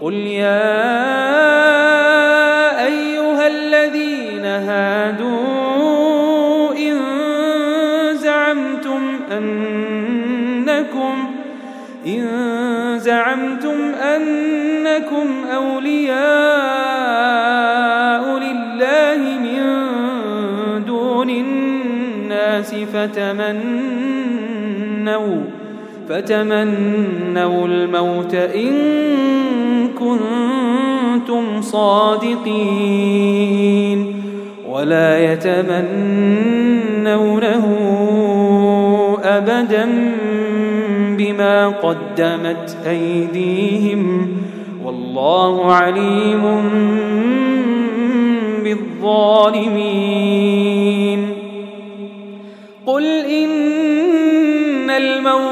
قل يا أيها الذين هادوا إن زعمتم أنكم إن زعمتم أنكم أولياء لله من دون الناس فتمنوا فتمنوا الموت إن كنتم صادقين ولا يتمنونه أبدا بما قدمت أيديهم والله عليم بالظالمين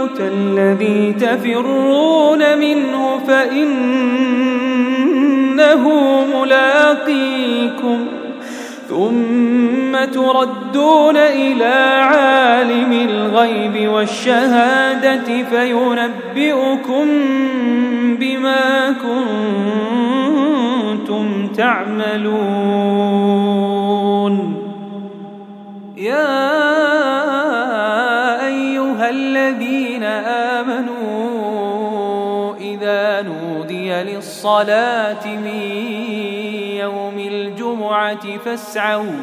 الموت الذي تفرون منه فإنه ملاقيكم ثم تردون إلى عالم الغيب والشهادة فينبئكم بما كنتم تعملون. يا أيها الذين نودي للصلاة من يوم الجمعة فاسعوا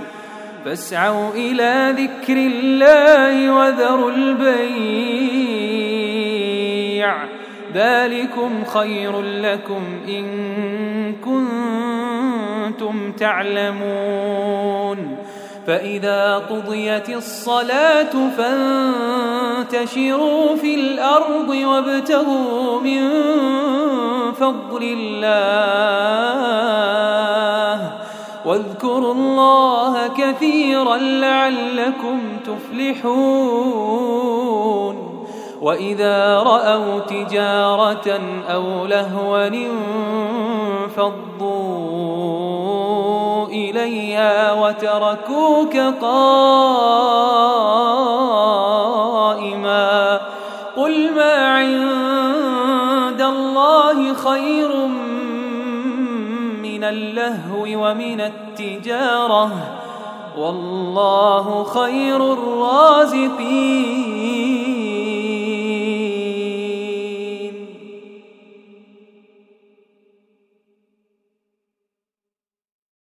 فاسعوا إلى ذكر الله وذروا البيع. ذلكم خير لكم إن كنتم تعلمون. فإذا قضيت الصلاة فانتشروا في الأرض وابتغوا من فضل الله واذكروا الله كثيرا لعلكم تفلحون وإذا رأوا تجارة أو لهوا انفضوا إليها وتركوك قائما قل ما عند الله خير من اللهو ومن التجارة والله خير الرازقين